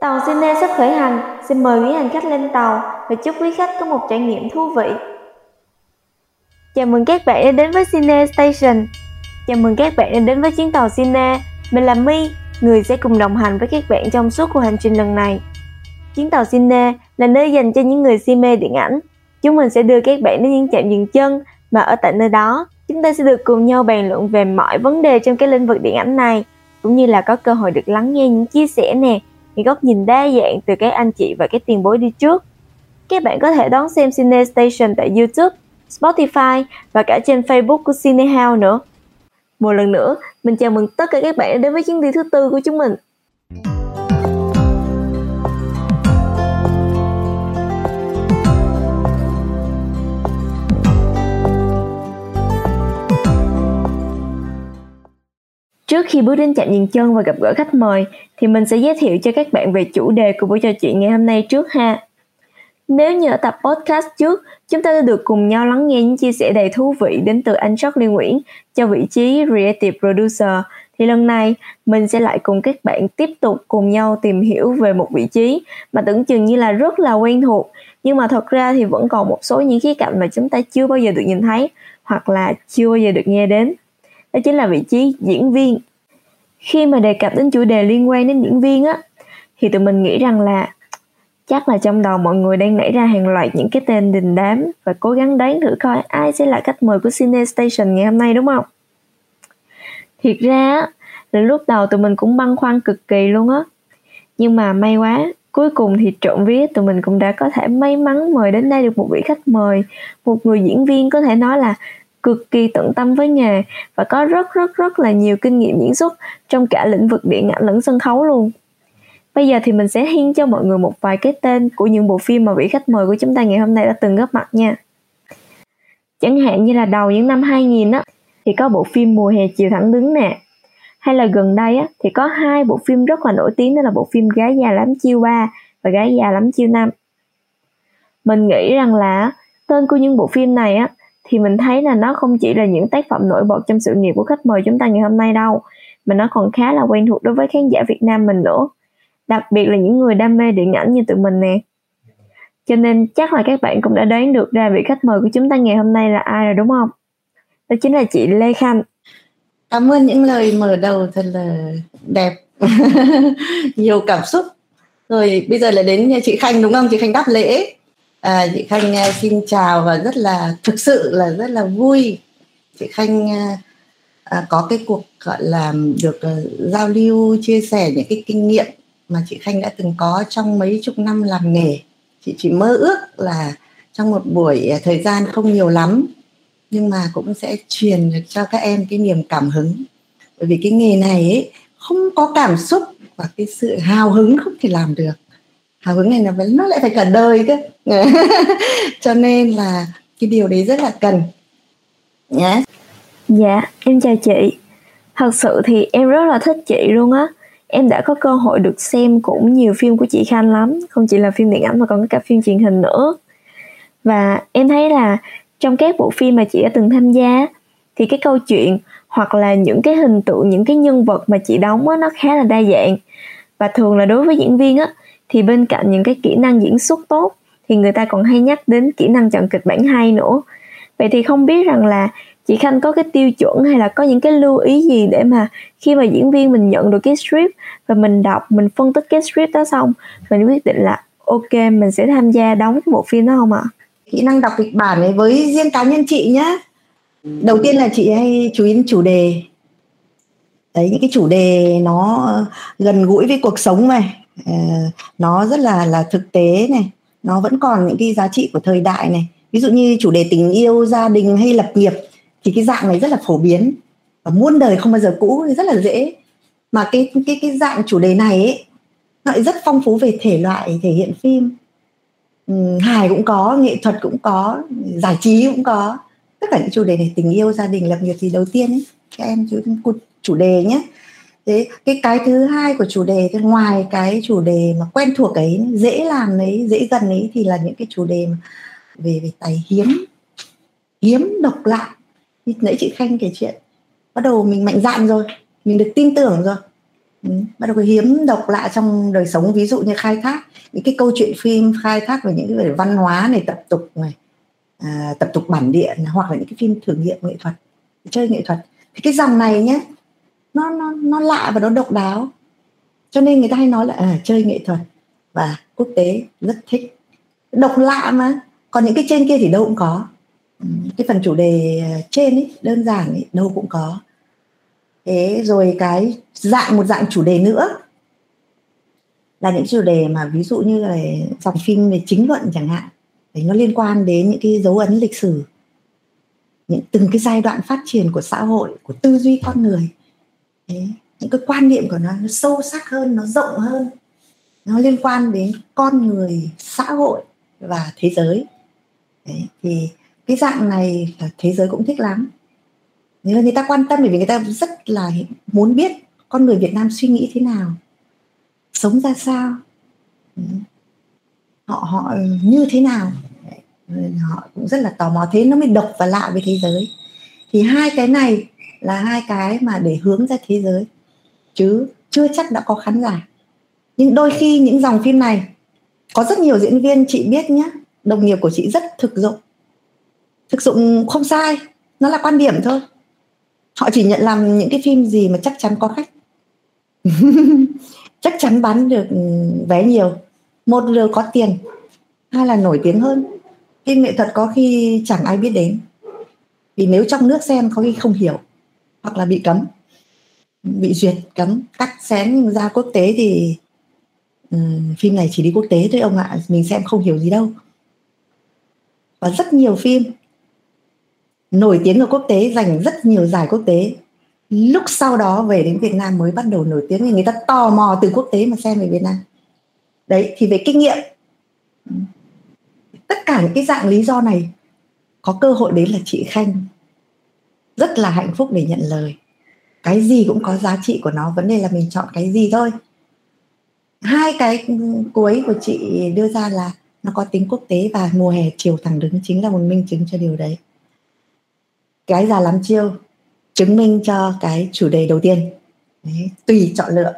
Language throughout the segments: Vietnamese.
Tàu Sydney sắp khởi hành, xin mời quý hành khách lên tàu và chúc quý khách có một trải nghiệm thú vị. Chào mừng các bạn đã đến với Sydney Station. Chào mừng các bạn đã đến với chuyến tàu Sydney. Mình là My, người sẽ cùng đồng hành với các bạn trong suốt cuộc hành trình lần này. Chuyến tàu Sydney là nơi dành cho những người si mê điện ảnh. Chúng mình sẽ đưa các bạn đến những trạm dừng chân mà ở tại nơi đó, chúng ta sẽ được cùng nhau bàn luận về mọi vấn đề trong cái lĩnh vực điện ảnh này, cũng như là có cơ hội được lắng nghe những chia sẻ nè, những góc nhìn đa dạng từ các anh chị và các tiền bối đi trước. Các bạn có thể đón xem Cine Station tại YouTube, Spotify và cả trên Facebook của Cine House nữa. Một lần nữa, mình chào mừng tất cả các bạn đến với chuyến đi thứ tư của chúng mình. Trước khi bước đến chạm nhìn chân và gặp gỡ khách mời thì mình sẽ giới thiệu cho các bạn về chủ đề của buổi trò chuyện ngày hôm nay trước ha. Nếu như ở tập podcast trước, chúng ta đã được cùng nhau lắng nghe những chia sẻ đầy thú vị đến từ anh Charlie Nguyễn cho vị trí Creative Producer, thì lần này mình sẽ lại cùng các bạn tiếp tục cùng nhau tìm hiểu về một vị trí mà tưởng chừng như là rất là quen thuộc, nhưng mà thật ra thì vẫn còn một số những khía cạnh mà chúng ta chưa bao giờ được nhìn thấy hoặc là chưa bao giờ được nghe đến. Đó chính là vị trí diễn viên. Khi mà đề cập đến chủ đề liên quan đến diễn viên á, thì tụi mình nghĩ rằng là chắc là trong đầu mọi người đang nảy ra hàng loạt những cái tên đình đám và cố gắng đoán thử coi ai sẽ là khách mời của Cine Station ngày hôm nay đúng không? Thiệt ra là lúc đầu tụi mình cũng băn khoăn cực kỳ luôn á. Nhưng mà may quá, cuối cùng thì trộm vía tụi mình cũng đã có thể may mắn mời đến đây được một vị khách mời, một người diễn viên có thể nói là cực kỳ tận tâm với nghề và có rất rất rất là nhiều kinh nghiệm diễn xuất trong cả lĩnh vực điện ảnh lẫn sân khấu luôn. Bây giờ thì mình sẽ hiên cho mọi người một vài cái tên của những bộ phim mà vị khách mời của chúng ta ngày hôm nay đã từng góp mặt nha. Chẳng hạn như là đầu những năm 2000 á, thì có bộ phim Mùa hè chiều thẳng đứng nè. Hay là gần đây á, thì có hai bộ phim rất là nổi tiếng, đó là bộ phim Gái già lắm chiêu 3 và Gái già lắm chiêu 5. Mình nghĩ rằng là tên của những bộ phim này á thì mình thấy là nó không chỉ là những tác phẩm nổi bật trong sự nghiệp của khách mời chúng ta ngày hôm nay đâu, mà nó còn khá là quen thuộc đối với khán giả Việt Nam mình nữa. Đặc biệt là những người đam mê điện ảnh như tụi mình nè. Cho nên chắc là các bạn cũng đã đoán được ra vị khách mời của chúng ta ngày hôm nay là ai rồi, đúng không? Đó chính là chị Lê Khanh. Cảm ơn những lời mở đầu thật là đẹp. Nhiều cảm xúc. Rồi bây giờ là đến chị Khanh, đúng không? Chị Khanh đáp lễ à, chị Khanh à, xin chào và rất là thực sự là rất là vui. Chị Khanh à, à có cái cuộc gọi là được uh, giao lưu chia sẻ những cái kinh nghiệm mà chị Khanh đã từng có trong mấy chục năm làm nghề. Chị chỉ mơ ước là trong một buổi thời gian không nhiều lắm nhưng mà cũng sẽ truyền được cho các em cái niềm cảm hứng. Bởi vì cái nghề này ấy, không có cảm xúc và cái sự hào hứng không thể làm được hào hứng này là nó lại phải cả đời cơ. Cho nên là cái điều đấy rất là cần. Nhé yeah. dạ em chào chị. Thật sự thì em rất là thích chị luôn á. Em đã có cơ hội được xem cũng nhiều phim của chị Khanh lắm. Không chỉ là phim điện ảnh mà còn cả phim truyền hình nữa. Và em thấy là trong các bộ phim mà chị đã từng tham gia, thì cái câu chuyện hoặc là những cái hình tượng, những cái nhân vật mà chị đóng á, nó khá là đa dạng. Và thường là đối với diễn viên á thì bên cạnh những cái kỹ năng diễn xuất tốt, thì người ta còn hay nhắc đến kỹ năng chọn kịch bản hay nữa. Vậy thì không biết rằng là chị khanh có cái tiêu chuẩn hay là có những cái lưu ý gì để mà khi mà diễn viên mình nhận được cái script và mình đọc, mình phân tích cái script đó xong, mình quyết định là ok, mình sẽ tham gia đóng cái bộ phim đó không ạ? Kỹ năng đọc kịch bản ấy, với riêng cá nhân chị nhá. Đầu tiên là chị hay chú ý đến chủ đề. Đấy, những cái chủ đề nó gần gũi với cuộc sống này. Ờ, nó rất là là thực tế này. Nó vẫn còn những cái giá trị của thời đại này. Ví dụ như chủ đề tình yêu gia đình hay lập nghiệp thì cái dạng này rất là phổ biến. Và muôn đời không bao giờ cũ thì rất là dễ. Mà cái cái cái dạng chủ đề này ấy nó lại rất phong phú về thể loại thể hiện phim. Ừ, hài cũng có nghệ thuật cũng có giải trí cũng có. Tất cả những chủ đề này tình yêu gia đình lập nghiệp thì đầu tiên ấy các em chú chủ đề nhé thế cái cái thứ hai của chủ đề thì ngoài cái chủ đề mà quen thuộc ấy dễ làm ấy dễ gần ấy thì là những cái chủ đề về về tài hiếm hiếm độc lạ. Như nãy chị khanh kể chuyện bắt đầu mình mạnh dạn rồi mình được tin tưởng rồi. Ừ, bắt đầu cái hiếm độc lạ trong đời sống ví dụ như khai thác những cái câu chuyện phim khai thác về những cái về văn hóa này tập tục này à, tập tục bản địa hoặc là những cái phim thử nghiệm nghệ thuật chơi nghệ thuật. Thì cái dòng này nhé nó nó nó lạ và nó độc đáo. Cho nên người ta hay nói là à, chơi nghệ thuật và quốc tế rất thích. Độc lạ mà. Còn những cái trên kia thì đâu cũng có. Cái phần chủ đề à, trên ấy đơn giản ấy đâu cũng có. Thế rồi cái dạng một dạng chủ đề nữa là những chủ đề mà ví dụ như là dòng phim về chính luận chẳng hạn. Đấy nó liên quan đến những cái dấu ấn lịch sử những từng cái giai đoạn phát triển của xã hội của tư duy con người đấy, những cái quan niệm của nó nó sâu sắc hơn nó rộng hơn. Nó liên quan đến con người xã hội và thế giới. Đấy, thì cái dạng này là thế giới cũng thích lắm. Nếu là người ta quan tâm bởi vì người ta rất là muốn biết con người Việt Nam suy nghĩ thế nào sống ra sao ừ, họ họ như thế nào. Họ cũng rất là tò mò. Thế nó mới độc và lạ với thế giới. Thì hai cái này là hai cái mà để hướng ra thế giới. Chứ chưa chắc đã có khán giả. Nhưng đôi khi những dòng phim này, có rất nhiều diễn viên chị biết nhé đồng nghiệp của chị rất thực dụng. Thực dụng không sai, nó là quan điểm thôi. Họ chỉ nhận làm những cái phim gì mà chắc chắn có khách. Chắc chắn bán được vé nhiều, một là có tiền, hai là nổi tiếng hơn. Phim nghệ thuật có khi chẳng ai biết đến. Vì nếu trong nước xem, có khi không hiểu hoặc là bị cấm bị duyệt cấm cắt xén ra quốc tế thì um, phim này chỉ đi quốc tế thôi ông ạ mình xem không hiểu gì đâu. Và rất nhiều phim nổi tiếng ở quốc tế giành rất nhiều giải quốc tế. Lúc sau đó về đến Việt Nam mới bắt đầu nổi tiếng thì người ta tò mò từ quốc tế mà xem về Việt Nam. Đấy thì về kinh nghiệm. Tất cả những cái dạng lý do này có cơ hội đến là chị Khanh rất là hạnh phúc để nhận lời. Cái gì cũng có giá trị của nó vấn đề là mình chọn cái gì thôi. Hai cái cuối của chị đưa ra là nó có tính quốc tế và mùa hè chiều thẳng đứng chính là một minh chứng cho điều đấy. Cái già lắm chiêu chứng minh cho cái chủ đề đầu tiên. Đấy, tùy chọn lựa.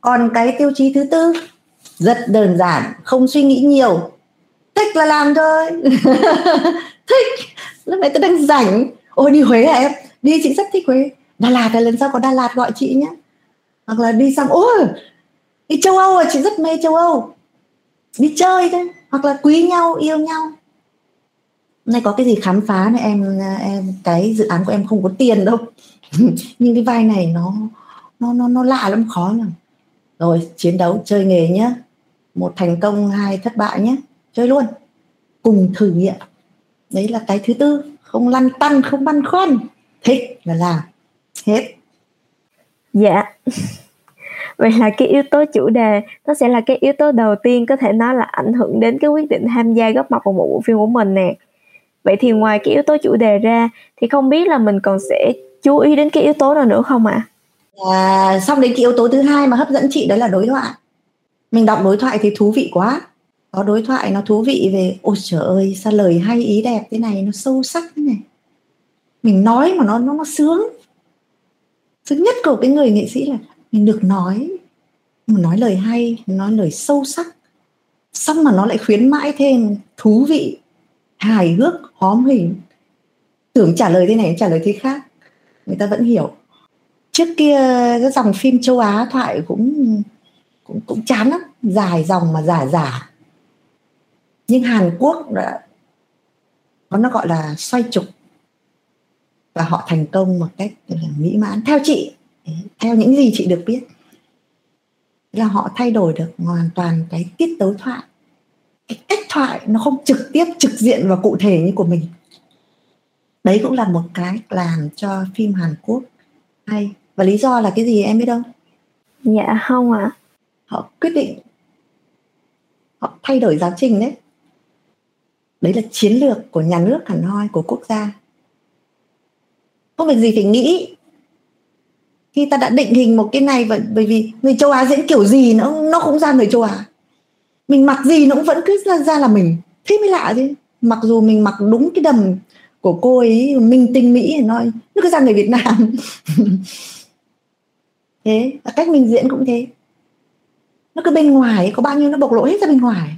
Còn cái tiêu chí thứ tư rất đơn giản không suy nghĩ nhiều. Thích là làm thôi. Thích lúc này tôi đang rảnh ôi, đi huế à em? Đi, chị rất thích huế. Đà lạt là lần sau có đà lạt gọi chị nhé hoặc là đi xong ôi, đi châu âu à chị rất mê châu âu. Đi chơi thôi. Hoặc là quý nhau, yêu nhau. Nay có cái gì khám phá này em à, em, cái dự án của em không có tiền đâu. Nhưng cái vai này nó nó nó nó lạ lắm, khó lắm. Rồi, chiến đấu, chơi nghề nhé một thành công, hai thất bại nhé chơi luôn. Cùng thử nghiệm. Đấy là cái thứ tư không lăn tăn không băn khoăn. Thích là làm. Hết. Dạ. Vậy là cái yếu tố chủ đề nó sẽ là cái yếu tố đầu tiên có thể nói là ảnh hưởng đến cái quyết định tham gia góp mặt vào một bộ phim của mình nè. Vậy thì ngoài cái yếu tố chủ đề ra thì không biết là mình còn sẽ chú ý đến cái yếu tố nào nữa không ạ? À? à, xong đến cái yếu tố thứ hai mà hấp dẫn chị đó là đối thoại. Mình đọc đối thoại thì thú vị quá có đối thoại nó thú vị về, ôi trời ơi, sao lời hay, ý đẹp thế này, nó sâu sắc thế này. Mình nói mà nó nó nó sướng. Sướng nhất của cái người nghệ sĩ là mình được nói mà nói lời hay nói lời sâu sắc. Xong mà nó lại khuyến mãi thêm thú vị, hài hước, hóm hình. Tưởng trả lời thế này, trả lời thế khác. Người ta vẫn hiểu. Trước kia, cái dòng phim châu Á thoại cũng cũng cũng chán lắm. Dài dòng mà giả giả nhưng Hàn Quốc đã có nó gọi là xoay trục và họ thành công một cách mỹ mãn. Theo chị theo những gì chị được biết là họ thay đổi được hoàn toàn cái tiết tấu thoại. Cái cách thoại nó không trực tiếp trực diện và cụ thể như của mình. Đấy cũng là một cái làm cho phim Hàn Quốc hay. Và lý do là cái gì em biết không? Dạ không ạ. À. họ quyết định họ thay đổi giáo trình đấy đấy là chiến lược của nhà nước hẳn hoi của quốc gia. Không việc gì phải nghĩ khi ta đã định hình một cái này bởi vì người châu Á diễn kiểu gì nó nó cũng ra người châu Á. Mình mặc gì nó cũng vẫn cứ ra, ra là mình. Thế mới lạ chứ. Mặc dù mình mặc đúng cái đầm của cô ấy minh tinh mỹ nói nó cứ ra người Việt Nam. Thế và cách mình diễn cũng thế. Nó cứ bên ngoài có bao nhiêu nó bộc lộ hết ra bên ngoài.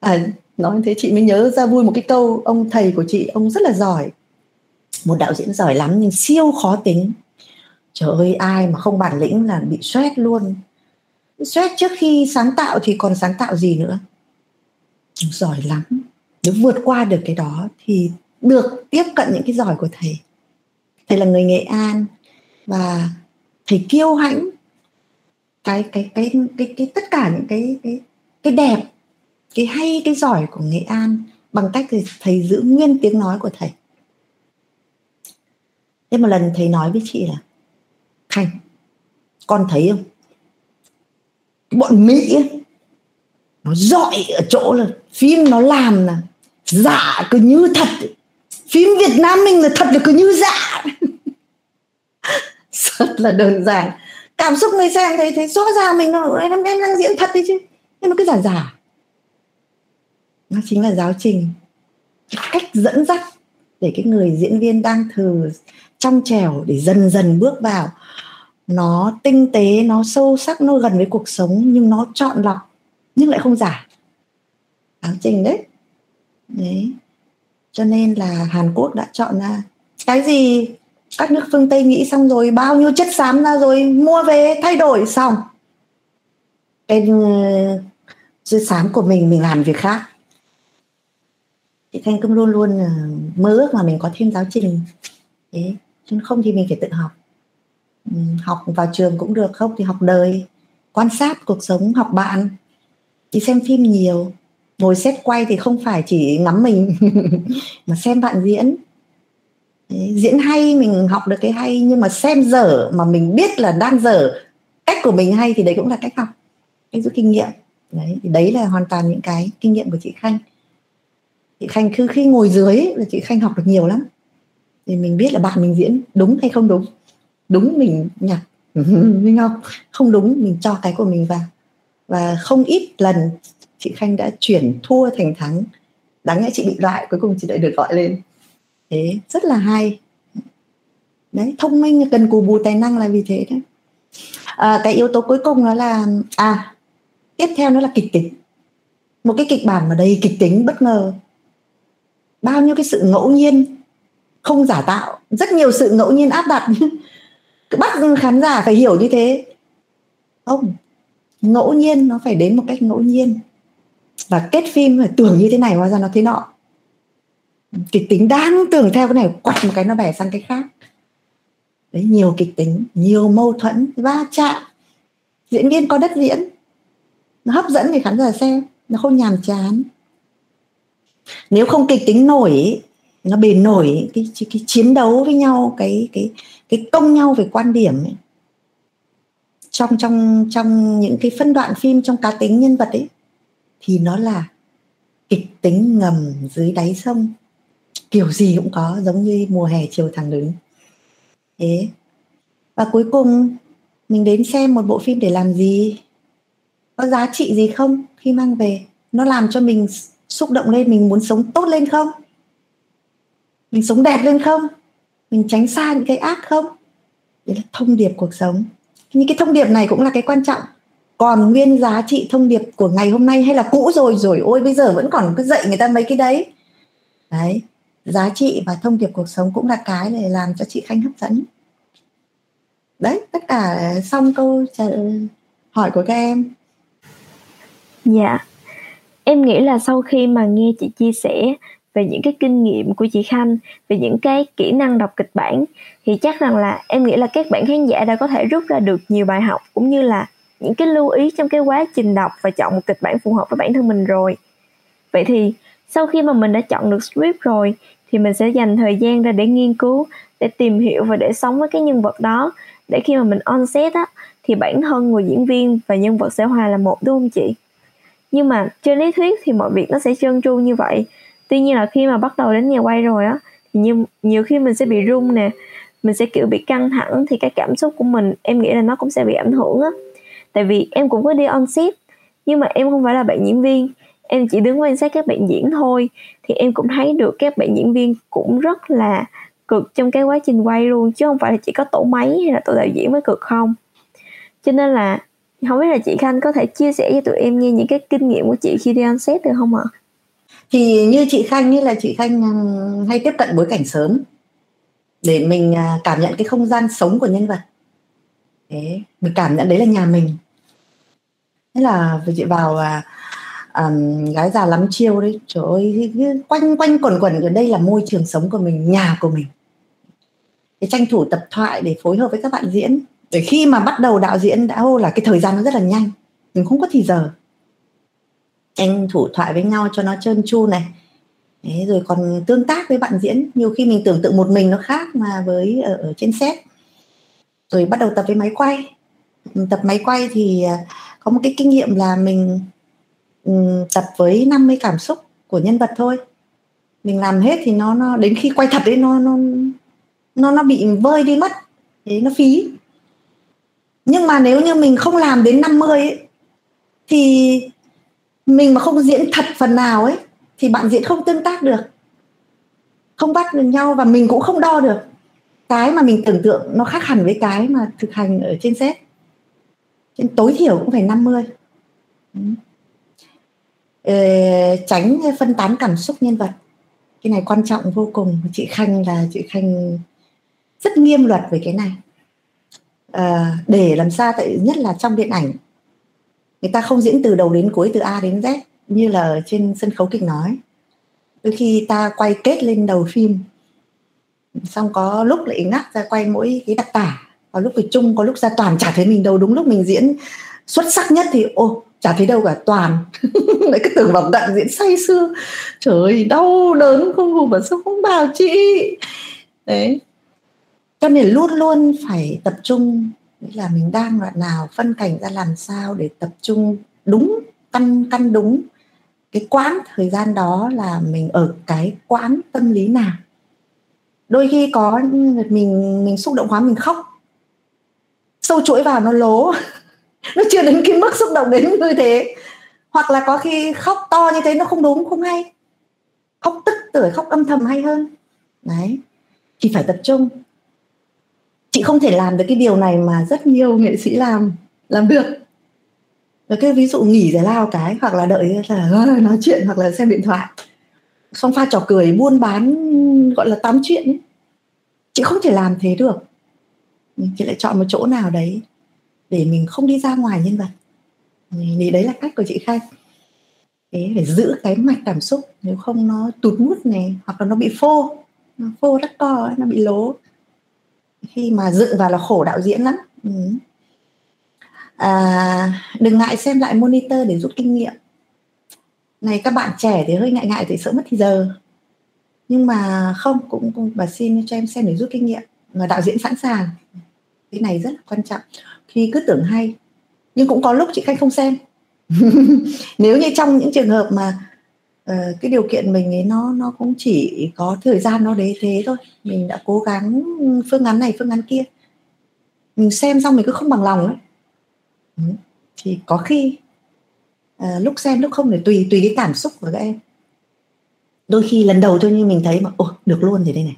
À nói thế chị mới nhớ ra vui một cái câu ông thầy của chị ông rất là giỏi. Một đạo diễn giỏi lắm nhưng siêu khó tính. Trời ơi ai mà không bản lĩnh là bị stress luôn. Stress trước khi sáng tạo thì còn sáng tạo gì nữa? Giỏi lắm. Nếu vượt qua được cái đó thì được tiếp cận những cái giỏi của thầy. Thầy là người nghệ an và thầy kiêu hãnh cái cái cái cái, cái tất cả những cái cái cái đẹp cái hay cái giỏi của nghệ an bằng cách thầy, thầy giữ nguyên tiếng nói của thầy. Thế một lần thầy nói với chị là Khanh con thấy không? Bọn Mỹ ấy, nó giỏi ở chỗ là phim nó làm là giả cứ như thật. Phim Việt Nam mình là thật là cứ như giả. Rất là đơn giản. Cảm xúc người xem thấy thấy rõ ràng mình nó em em đang diễn thật đấy chứ. Nhưng nó cứ giả giả nó chính là giáo trình. Cách dẫn dắt để cái người diễn viên đang thử trong trèo để dần dần bước vào. Nó tinh tế, nó sâu sắc, nó gần với cuộc sống, nhưng nó chọn lọc, nhưng lại không giả. Giáo trình đấy. Đấy. Cho nên là Hàn Quốc đã chọn ra. Cái gì? Các nước phương Tây nghĩ xong rồi, bao nhiêu chất xám ra rồi, mua về, thay đổi, xong. Cái ừ, chất xám của mình mình làm việc khác chị Thanh cũng luôn luôn ờ, mơ ước mà mình có thêm giáo trình. Thế chứ không thì mình phải tự học. Ừ, học vào trường cũng được không thì học đời. Quan sát cuộc sống học bạn. Đi xem phim nhiều. Ngồi xét quay thì không phải chỉ ngắm mình mà xem bạn diễn. Đấy, diễn hay mình học được cái hay nhưng mà xem dở mà mình biết là đang dở cách của mình hay thì đấy cũng là cách học. Cách rút kinh nghiệm. Đấy thì đấy là hoàn toàn những cái kinh nghiệm của chị khanh chị khanh cứ khi ngồi dưới là chị khanh học được nhiều lắm. Thì mình biết là bạn mình diễn đúng hay không đúng. Đúng mình nhặt. Minh ngọc không đúng mình cho cái của mình vào. Và không ít lần chị khanh đã chuyển thua thành thắng. Đáng lẽ chị bị loại cuối cùng chị lại được gọi lên. Thế rất là hay. Đấy thông minh cần cù bù tài năng là vì thế đấy. À, cái yếu tố cuối cùng đó là à tiếp theo nó là kịch tính. Một cái kịch bản mà đầy kịch tính bất ngờ bao nhiêu cái sự ngẫu nhiên, không giả tạo, rất nhiều sự ngẫu nhiên áp đặt. Bắt khán giả phải hiểu như thế. Không, ngẫu nhiên nó phải đến một cách ngẫu nhiên. Và kết phim phải tưởng như thế này hóa ra nó thế nọ. Kịch tính đang tưởng theo cái này quạch một cái nó bẻ sang cái khác. Đấy, nhiều kịch tính, nhiều mâu thuẫn, va chạm. Diễn viên có đất diễn. Nó hấp dẫn để khán giả xem, nó không nhàm chán nếu không kịch tính nổi nó bền nổi cái, cái, cái chiến đấu với nhau cái cái cái công nhau về quan điểm ấy. trong trong trong những cái phân đoạn phim trong cá tính nhân vật ấy thì nó là kịch tính ngầm dưới đáy sông. Kiểu gì cũng có giống như mùa hè chiều thẳng đứng. Thế. Và cuối cùng mình đến xem một bộ phim để làm gì? Có giá trị gì không khi mang về? Nó làm cho mình xúc động lên mình muốn sống tốt lên không? Mình sống đẹp lên không? Mình tránh xa những cái ác không? Đấy là thông điệp cuộc sống. Những cái thông điệp này cũng là cái quan trọng. Còn nguyên giá trị thông điệp của ngày hôm nay hay là cũ rồi rồi ôi bây giờ vẫn còn cứ dạy người ta mấy cái đấy. Đấy, giá trị và thông điệp cuộc sống cũng là cái để làm cho chị khanh hấp dẫn. Đấy, tất cả xong câu trả hỏi của các em. Dạ em nghĩ là sau khi mà nghe chị chia sẻ về những cái kinh nghiệm của chị Khanh, về những cái kỹ năng đọc kịch bản, thì chắc rằng là em nghĩ là các bạn khán giả đã có thể rút ra được nhiều bài học cũng như là những cái lưu ý trong cái quá trình đọc và chọn một kịch bản phù hợp với bản thân mình rồi. Vậy thì sau khi mà mình đã chọn được script rồi, thì mình sẽ dành thời gian ra để nghiên cứu, để tìm hiểu và để sống với cái nhân vật đó. Để khi mà mình on set á, thì bản thân người diễn viên và nhân vật sẽ hòa là một, đúng không chị? Nhưng mà trên lý thuyết thì mọi việc nó sẽ trơn tru như vậy. Tuy nhiên là khi mà bắt đầu đến nhà quay rồi á thì nhiều, nhiều khi mình sẽ bị rung nè. Mình sẽ kiểu bị căng thẳng thì cái cảm xúc của mình em nghĩ là nó cũng sẽ bị ảnh hưởng á. Tại vì em cũng có đi on set nhưng mà em không phải là bạn diễn viên. Em chỉ đứng quan sát các bạn diễn thôi. Thì em cũng thấy được các bạn diễn viên cũng rất là cực trong cái quá trình quay luôn chứ không phải là chỉ có tổ máy hay là tổ đạo diễn mới cực không. Cho nên là không biết là chị Khanh có thể chia sẻ cho tụi em nghe những cái kinh nghiệm của chị khi đi ăn set được không ạ? Thì như chị Khanh như là chị Khanh ừ, hay tiếp cận bối cảnh sớm để mình à, cảm nhận cái không gian sống của nhân vật. Thế mình cảm nhận đấy là nhà mình. Thế là chị vào à, um, gái già lắm chiêu đấy trời ơi quanh quanh quẩn quẩn ở đây là môi trường sống của mình nhà của mình để tranh thủ tập thoại để phối hợp với các bạn diễn để khi mà bắt đầu đạo diễn đã hô là cái thời gian nó rất là nhanh mình không có thì giờ. Tranh thủ thoại với nhau cho nó trơn tru này. Đấy, rồi còn tương tác với bạn diễn. Nhiều khi mình tưởng tượng một mình nó khác mà với ở, ở trên set. Rồi bắt đầu tập với máy quay. Ừ, tập máy quay thì à, có một cái kinh nghiệm là mình ừ, tập với 50 cảm xúc của nhân vật thôi. Mình làm hết thì nó nó đến khi quay thật đấy nó nó nó nó bị vơi đi mất. Thế nó phí nhưng mà nếu như mình không làm đến 50 ấy, thì mình mà không diễn thật phần nào ấy thì bạn diễn không tương tác được. Không bắt được nhau và mình cũng không đo được. Cái mà mình tưởng tượng nó khác hẳn với cái mà thực hành ở trên set trên tối thiểu cũng phải 50 ừ. Ờ, tránh phân tán cảm xúc nhân vật. Cái này quan trọng vô cùng. Chị khanh là chị khanh rất nghiêm luật về cái này à, để làm sao tại nhất là trong điện ảnh. Người ta không diễn từ đầu đến cuối từ a đến z như là trên sân khấu kịch nói. Đôi khi ta quay kết lên đầu phim xong có lúc lại ngắt ra quay mỗi cái đặc tả. Có lúc thì chung có lúc ra toàn chả thấy mình đâu đúng lúc mình diễn. Xuất sắc nhất thì ô chả thấy đâu cả toàn. Lại cứ tưởng vọng đạn diễn say sưa. Trời đau đớn không ngủ mà sao không bảo chị? Đấy cho nên luôn luôn phải tập trung nghĩa là mình đang đoạn nào, phân cảnh ra làm sao để tập trung đúng, căn căn đúng. Cái quãng thời gian đó là mình ở cái quãng tâm lý nào. Đôi khi có mình mình xúc động quá mình khóc. Sâu chuỗi vào nó lố. Nó chưa đến cái mức xúc động đến như thế. Hoặc là có khi khóc to như thế nó không đúng, không hay. Khóc tức tưởi, khóc âm thầm hay hơn. Đấy. Thì phải tập trung chị không thể làm được cái điều này mà rất nhiều nghệ sĩ làm làm được. Rồi cái ví dụ nghỉ giải lao cái, hoặc là đợi là ờ, nói chuyện, hoặc là xem điện thoại. Xong pha trò cười, buôn bán, gọi là tám chuyện ấy. chị không thể làm thế được. Chị lại chọn một chỗ nào đấy để mình không đi ra ngoài nhân vật. Thì đấy là cách của chị khai thế phải giữ cái mạch cảm xúc, nếu không nó tụt mút này, hoặc là nó bị phô. Nó phô rất to nó bị lố khi mà dựng vào là khổ đạo diễn lắm. Ừ. à, đừng ngại xem lại monitor để rút kinh nghiệm. Này các bạn trẻ thì hơi ngại ngại thì sợ mất thì giờ. Nhưng mà không cũng, cũng bà xin cho em xem để rút kinh nghiệm. Mà đạo diễn sẵn sàng. Cái này rất là quan trọng. Khi cứ tưởng hay nhưng cũng có lúc chị khanh không xem. Nếu như trong những trường hợp mà uh, cái điều kiện mình ấy nó nó cũng chỉ có thời gian nó đấy thế thôi. Mình đã cố gắng phương án này phương án kia. Mình xem xong mình cứ không bằng lòng ấy. Ừ. thì có khi uh, lúc xem lúc không để tùy tùy cái cảm xúc của các em. Đôi khi lần đầu thôi nhưng mình thấy mà ồ được luôn thì đây này.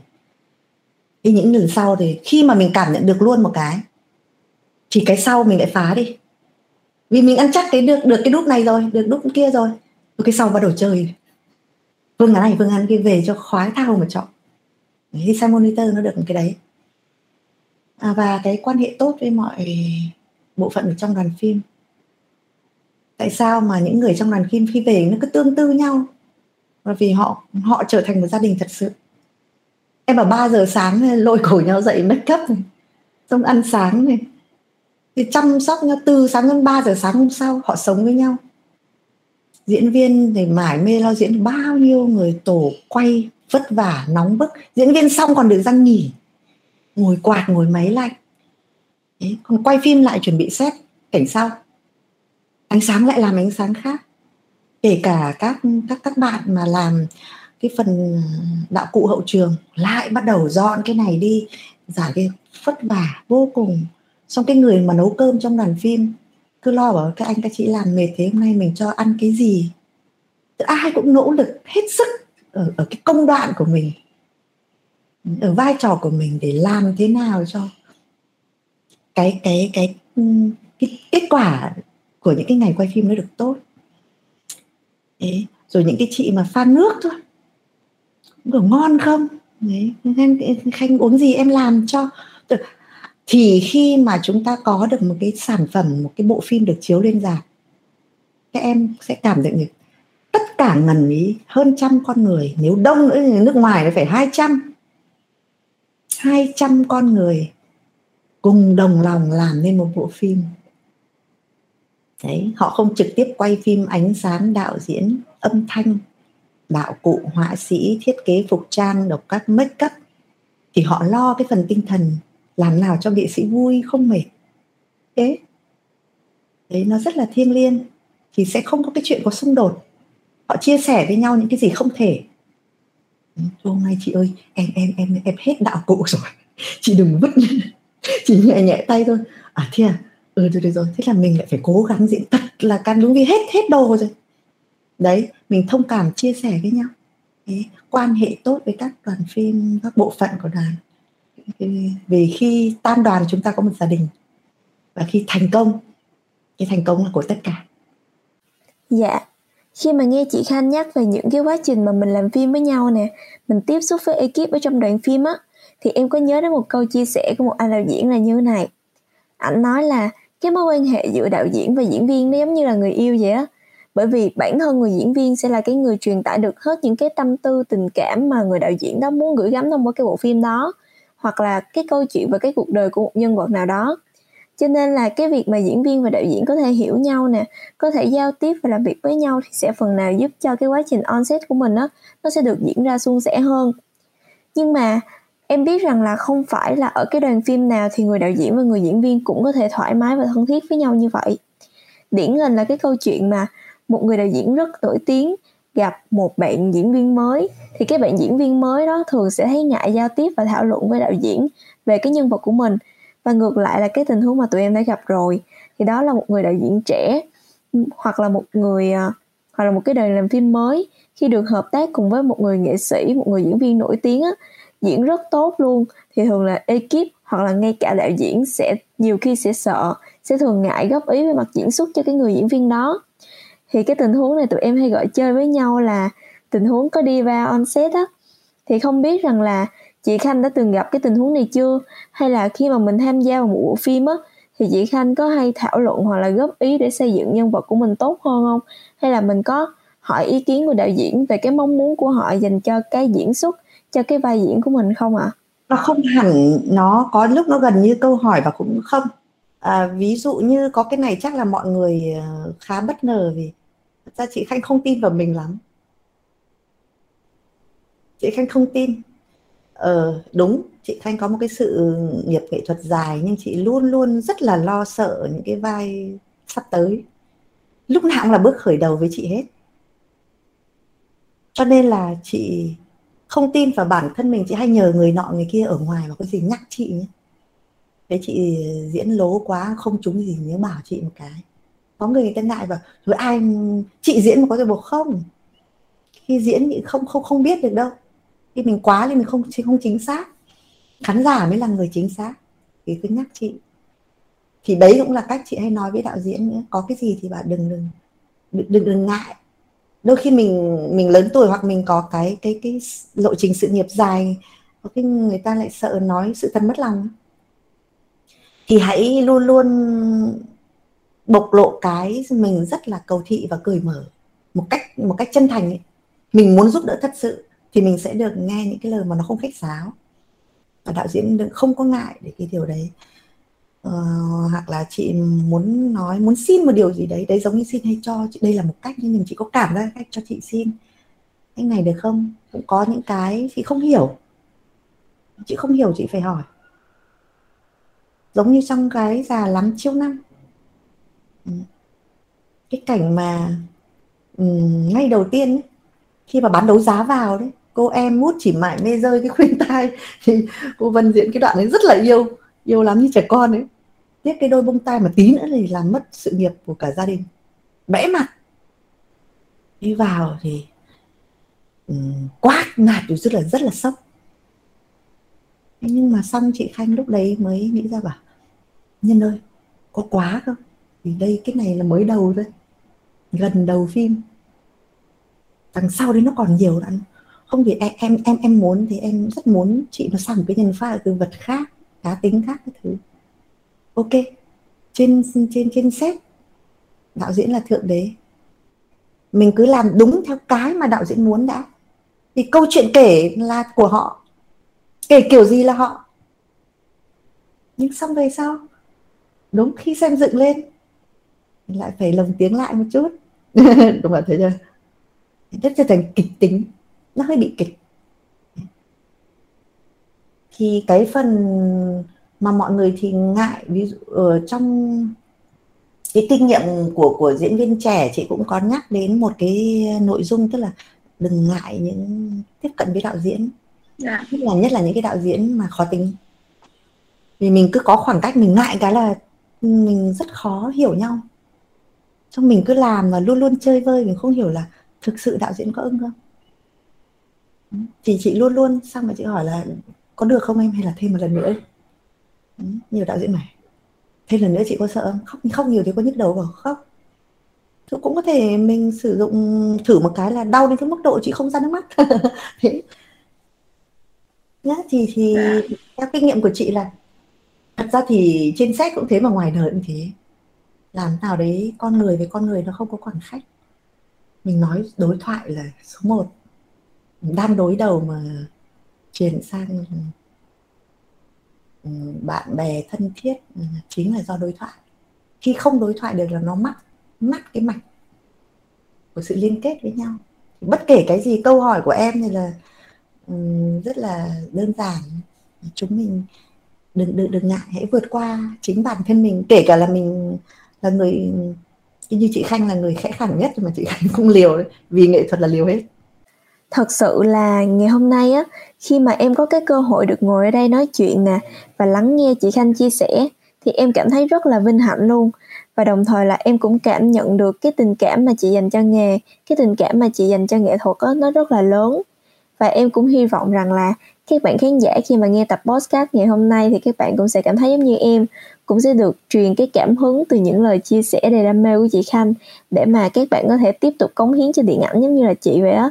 Thì những lần sau thì khi mà mình cảm nhận được luôn một cái thì cái sau mình lại phá đi. Vì mình ăn chắc cái được được cái đúc này rồi được đúc kia rồi. Rồi cái sau bắt đầu chơi phương án này phương án kia về cho khoái thao mà chọn. Thì xem monitor nó được cái đấy. À, và cái quan hệ tốt với mọi bộ phận ở trong đoàn phim. Tại sao mà những người trong đoàn phim khi về nó cứ tương tư nhau? Và vì họ họ trở thành một gia đình thật sự. Em bảo 3 giờ sáng lôi cổ nhau dậy make up này xong ăn sáng này. Thì chăm sóc nhau từ sáng đến 3 giờ sáng hôm sau họ sống với nhau diễn viên thì mải mê lo diễn bao nhiêu người tổ quay vất vả nóng bức. Diễn viên xong còn được răng nghỉ ngồi quạt ngồi máy lạnh. Đấy, còn quay phim lại chuẩn bị xét cảnh sau. Ánh sáng lại làm ánh sáng khác. Kể cả các các các bạn mà làm cái phần đạo cụ hậu trường lại bắt đầu dọn cái này đi giải cái vất vả vô cùng. Xong cái người mà nấu cơm trong đoàn phim cứ lo bảo các anh các chị làm mệt thế hôm nay mình cho ăn cái gì ai cũng nỗ lực hết sức ở, ở cái công đoạn của mình ở vai trò của mình để làm thế nào cho cái cái cái cái kết quả của những cái ngày quay phim nó được tốt Đấy. rồi những cái chị mà pha nước thôi có ngon không Đấy. Khanh, khanh uống gì em làm cho thì khi mà chúng ta có được một cái sản phẩm, một cái bộ phim được chiếu lên rạp, các em sẽ cảm nhận được tất cả ngần ý hơn trăm con người, nếu đông nữa thì nước ngoài nó phải hai trăm. Hai trăm con người cùng đồng lòng làm nên một bộ phim. Đấy, họ không trực tiếp quay phim ánh sáng đạo diễn, âm thanh, đạo cụ, họa sĩ, thiết kế, phục trang độc các make up thì họ lo cái phần tinh thần làm nào cho nghệ sĩ vui không mệt. Thế đấy nó rất là thiêng liêng. Thì sẽ không có cái chuyện có xung đột. Họ chia sẻ với nhau những cái gì không thể. Hôm nay chị ơi em em em em hết đạo cụ rồi. Chị đừng vứt chỉ nhẹ nhẹ tay thôi. À thế à? Ừ rồi, rồi rồi. Thế là mình lại phải cố gắng diễn thật là can đúng vì hết hết đồ rồi. Đấy mình thông cảm chia sẻ với nhau. Thế, quan hệ tốt với các đoàn phim các bộ phận của đoàn vì khi tan đoàn chúng ta có một gia đình. Và khi thành công, cái thành công là của tất cả. Dạ. Khi mà nghe chị Khanh nhắc về những cái quá trình mà mình làm phim với nhau nè, mình tiếp xúc với ekip ở trong đoàn phim á, thì em có nhớ đến một câu chia sẻ của một anh đạo diễn là như thế này. Ảnh nói là, cái mối quan hệ giữa đạo diễn và diễn viên nó giống như là người yêu vậy á. Bởi vì bản thân người diễn viên sẽ là cái người truyền tải được hết những cái tâm tư, tình cảm mà người đạo diễn đó muốn gửi gắm thông qua cái bộ phim đó hoặc là cái câu chuyện và cái cuộc đời của một nhân vật nào đó. Cho nên là cái việc mà diễn viên và đạo diễn có thể hiểu nhau nè, có thể giao tiếp và làm việc với nhau thì sẽ phần nào giúp cho cái quá trình on set của mình á, nó sẽ được diễn ra suôn sẻ hơn. Nhưng mà em biết rằng là không phải là ở cái đoàn phim nào thì người đạo diễn và người diễn viên cũng có thể thoải mái và thân thiết với nhau như vậy. Điển hình là cái câu chuyện mà một người đạo diễn rất nổi tiếng gặp một bạn diễn viên mới thì cái bạn diễn viên mới đó thường sẽ thấy ngại giao tiếp và thảo luận với đạo diễn về cái nhân vật của mình. Và ngược lại là cái tình huống mà tụi em đã gặp rồi thì đó là một người đạo diễn trẻ hoặc là một người à, hoặc là một cái đời làm phim mới. Khi được hợp tác cùng với một người nghệ sĩ một người diễn viên nổi tiếng á, diễn rất tốt luôn. Thì thường là ekip hoặc là ngay cả đạo diễn sẽ nhiều khi sẽ sợ sẽ thường ngại góp ý về mặt diễn xuất cho cái người diễn viên đó thì cái tình huống này tụi em hay gọi chơi với nhau là tình huống có đi va on set á. Thì không biết rằng là chị Khanh đã từng gặp cái tình huống này chưa? Hay là khi mà mình tham gia vào một bộ phim á, thì chị Khanh có hay thảo luận hoặc là góp ý để xây dựng nhân vật của mình tốt hơn không? Hay là mình có hỏi ý kiến của đạo diễn về cái mong muốn của họ dành cho cái diễn xuất, cho cái vai diễn của mình không ạ? À? nó không hẳn, nó có lúc nó gần như câu hỏi và cũng không à, ví dụ như có cái này chắc là mọi người ờ, khá bất ngờ vì ra chị khanh không tin vào mình lắm. Chị khanh không tin. Ờ đúng chị khanh có một cái sự nghiệp nghệ thuật dài nhưng chị luôn luôn rất là lo sợ những cái vai sắp tới. Lúc nào cũng là bước khởi đầu với chị hết. Cho nên là chị không tin vào bản thân mình chị hay nhờ người nọ người kia ở ngoài mà có gì nhắc chị nhé thế chị diễn lố quá, không trúng gì nhớ bảo chị một cái. Có người người ta ngại và rồi ai, chị diễn mà có thể buộc không? Khi diễn thì không không không biết được đâu. Khi mình quá thì mình không không chính xác. Khán giả mới là người chính xác. Thì cứ nhắc chị. Thì đấy cũng là cách chị hay nói với đạo diễn nữa. Có cái gì thì bảo đừng đừng đừng đừng ngại. Đôi khi mình mình lớn tuổi hoặc mình có cái cái cái lộ trình sự nghiệp dài, có cái người ta lại sợ nói sự thật mất lòng thì hãy luôn luôn bộc lộ cái mình rất là cầu thị và cởi mở. Một cách một cách chân thành ấy. mình muốn giúp đỡ thật sự thì mình sẽ được nghe những cái lời mà nó không khách sáo. Và đạo diễn đừng không có ngại để cái điều đấy. Uh, hoặc là chị muốn nói muốn xin một điều gì đấy đấy giống như xin hay cho chị đây là một cách nhưng chị có cảm ra cách cho chị xin. Anh này được không? Cũng có những cái chị không hiểu. Chị không hiểu chị phải hỏi giống như trong cái già lắm chiêu năm. Ừ. Cái cảnh mà um, ngay đầu tiên ấy, khi mà bán đấu giá vào đấy cô em mút chỉ mải mê rơi cái khuyên tai thì cô Vân diễn cái đoạn ấy rất là yêu yêu lắm như trẻ con ấy. Tiếc cái đôi bông tai mà tí nữa thì làm mất sự nghiệp của cả gia đình. Bẽ mặt. Đi vào thì um, quát nạt thì rất là rất là sốc. Nhưng mà xong chị khanh lúc đấy mới nghĩ ra bảo nhân ơi, có quá không? Vì đây, cái này là mới đầu thôi. Gần đầu phim. Đằng sau đấy nó còn nhiều lắm. Không vì em em em em muốn thì em rất muốn chị nó sang cái nhân pha từ vật khác, cá tính khác cái thứ. Ok, trên trên trên set, đạo diễn là thượng đế. Mình cứ làm đúng theo cái mà đạo diễn muốn đã. Thì câu chuyện kể là của họ, kể kiểu gì là họ? Nhưng xong về sau đúng khi xem dựng lên lại phải lồng tiếng lại một chút. Đúng không thấy chưa rất trở thành kịch tính nó hơi bị kịch. Thì cái phần mà mọi người thì ngại ví dụ ở trong cái kinh nghiệm của của diễn viên trẻ chị cũng có nhắc đến một cái nội dung tức là đừng ngại những tiếp cận với đạo diễn. Dạ. nhất là nhất là những cái đạo diễn mà khó tính. Vì mình cứ có khoảng cách mình ngại cái là mình rất khó hiểu nhau. Trong mình cứ làm và luôn luôn chơi vơi mình không hiểu là thực sự đạo diễn có ưng không. Thì chị luôn luôn xong mà chị hỏi là có được không em hay là thêm một lần nữa? Nhiều đạo diễn này thêm lần nữa chị có sợ không? Khóc khóc nhiều thì có nhức đầu không khóc. Thì cũng có thể mình sử dụng thử một cái là đau đến cái mức độ chị không ra nước mắt. Thế. Nhá thì thì à. theo kinh nghiệm của chị là thật ra thì trên sách cũng thế mà ngoài đời cũng thế. Làm nào đấy con người với con người nó không có khoảng khách mình nói đối thoại là số 1 đang đối đầu mà chuyển sang ừ, bạn bè thân thiết ừ, chính là do đối thoại. Khi không đối thoại được là nó mắc mắc cái mạch của sự liên kết với nhau. Bất kể cái gì câu hỏi của em thì là um, rất là đơn giản. Chúng mình đừng đừng đừng ngại hãy vượt qua chính bản thân mình. Kể cả là mình là người như chị khanh là người khẽ khẳng nhất mà chị khanh không liều đấy vì nghệ thuật là liều hết. Thật sự là ngày hôm nay á khi mà em có cái cơ hội được ngồi ở đây nói chuyện nè và lắng nghe chị khanh chia sẻ thì em cảm thấy rất là vinh hạnh luôn. Và đồng thời là em cũng cảm nhận được cái tình cảm mà chị dành cho nghề cái tình cảm mà chị dành cho nghệ thuật đó, nó rất là lớn. Và em cũng hy vọng rằng là các bạn khán giả khi mà nghe tập podcast ngày hôm nay thì các bạn cũng sẽ cảm thấy giống như em cũng sẽ được truyền cái cảm hứng từ những lời chia sẻ đầy đam mê của chị Khanh để mà các bạn có thể tiếp tục cống hiến cho điện ảnh giống như là chị vậy á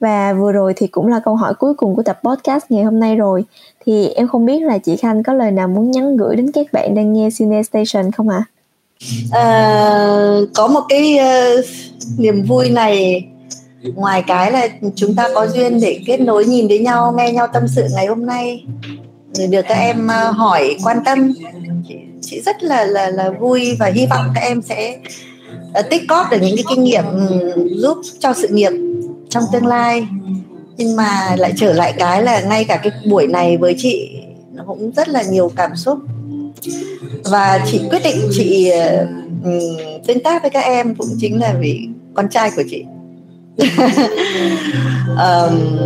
và vừa rồi thì cũng là câu hỏi cuối cùng của tập podcast ngày hôm nay rồi thì em không biết là chị Khanh có lời nào muốn nhắn gửi đến các bạn đang nghe Cine Station không ạ? À? À, có một cái uh, niềm vui này ngoài cái là chúng ta có duyên để kết nối nhìn với nhau nghe nhau tâm sự ngày hôm nay. Được các em à, hỏi quan tâm. Chị, chị rất là là là vui và hy vọng các em sẽ à, tích cóp được những cái kinh nghiệm ừ, giúp cho sự nghiệp trong tương lai. Nhưng mà lại trở lại cái là ngay cả cái buổi này với chị nó cũng rất là nhiều cảm xúc. Và chị quyết định chị uh, tương tác với các em cũng chính là vì con trai của chị. um,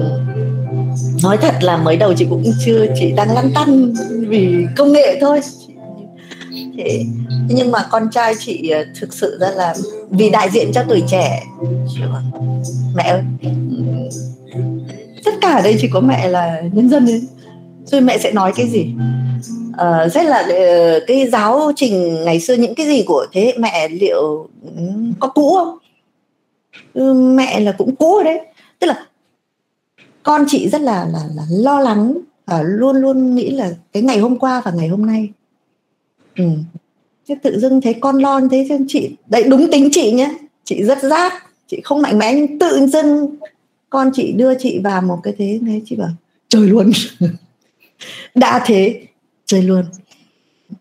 nói thật là mới đầu chị cũng chưa chị đang lăn tăn vì công nghệ thôi. Thế nhưng mà con trai chị ờ, thực sự ra là vì đại diện cho tuổi trẻ. Mẹ ơi tất cả đây chỉ có mẹ là nhân dân đấy rồi mẹ sẽ nói cái gì? À, rất là ờ, cái giáo trình ngày xưa những cái gì của thế hệ mẹ liệu ừ, có cũ không? Ừ, mẹ là cũng cố rồi đấy. Tức là con chị rất là là, là lo lắng và luôn luôn nghĩ là cái ngày hôm qua và ngày hôm nay. Ừ. Thế tự dưng thấy con lo như thế cho chị đấy đúng tính chị nhé chị rất giác chị không mạnh mẽ nhưng tự dưng con chị đưa chị vào một cái thế thế chị bảo trời luôn. Đã thế trời luôn.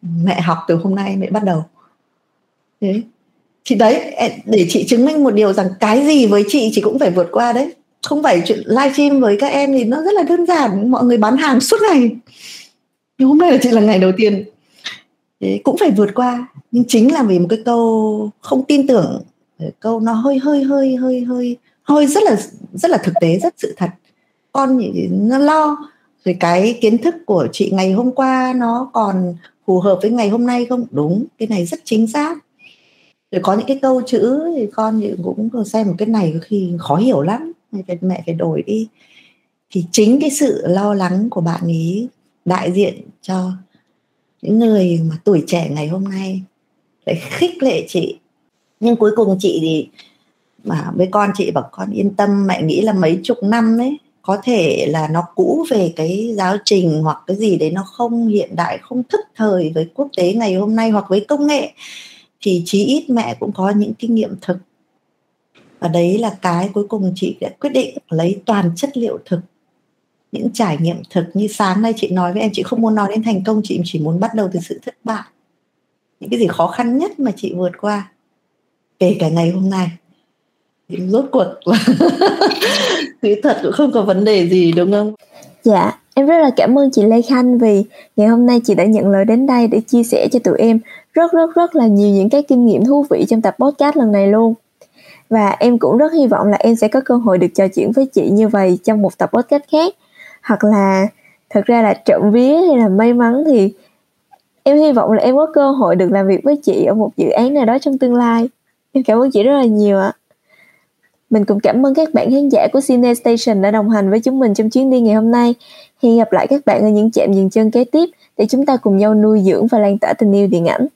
Mẹ học từ hôm nay mẹ bắt đầu. Thế thì đấy để chị chứng minh một điều rằng cái gì với chị chị cũng phải vượt qua đấy. Không phải chuyện livestream với các em thì nó rất là đơn giản, mọi người bán hàng suốt ngày. Nhưng hôm nay là chị là ngày đầu tiên. Thế cũng phải vượt qua. Nhưng chính là vì một cái câu không tin tưởng câu nó hơi hơi hơi hơi hơi hơi rất là rất là thực tế, rất sự thật. Con nó lo. Rồi cái kiến thức của chị ngày hôm qua nó còn phù hợp với ngày hôm nay không? Đúng, cái này rất chính xác rồi có những cái câu chữ thì con thì cũng xem một cái này có khi khó hiểu lắm. Phải, mẹ phải đổi đi. Thì chính cái sự lo lắng của bạn ý đại diện cho những người mà tuổi trẻ ngày hôm nay để khích lệ chị. Nhưng cuối cùng chị thì mà với con chị bảo con yên tâm mẹ nghĩ là mấy chục năm ấy có thể là nó cũ về cái giáo trình hoặc cái gì đấy nó không hiện đại không thức thời với quốc tế ngày hôm nay hoặc với công nghệ thì chí ít mẹ cũng có những kinh nghiệm thực. Và đấy là cái cuối cùng chị đã quyết định lấy toàn chất liệu thực. Những trải nghiệm thực như sáng nay chị nói với em, chị không muốn nói đến thành công, chị chỉ muốn bắt đầu từ sự thất bại. Những cái gì khó khăn nhất mà chị vượt qua. Kể cả ngày hôm nay. Rốt cuộc là kỹ thuật cũng không có vấn đề gì, đúng không? Dạ em rất là cảm ơn chị Lê Khanh vì ngày hôm nay chị đã nhận lời đến đây để chia sẻ cho tụi em rất rất rất là nhiều những cái kinh nghiệm thú vị trong tập podcast lần này luôn và em cũng rất hy vọng là em sẽ có cơ hội được trò chuyện với chị như vậy trong một tập podcast khác hoặc là, thật ra là trộm vía hay là may mắn thì em hy vọng là em có cơ hội được làm việc với chị ở một dự án nào đó trong tương lai em cảm ơn chị rất là nhiều ạ mình cũng cảm ơn các bạn khán giả của Cine Station đã đồng hành với chúng mình trong chuyến đi ngày hôm nay. Hẹn gặp lại các bạn ở những chạm dừng chân kế tiếp để chúng ta cùng nhau nuôi dưỡng và lan tỏa tình yêu điện ảnh.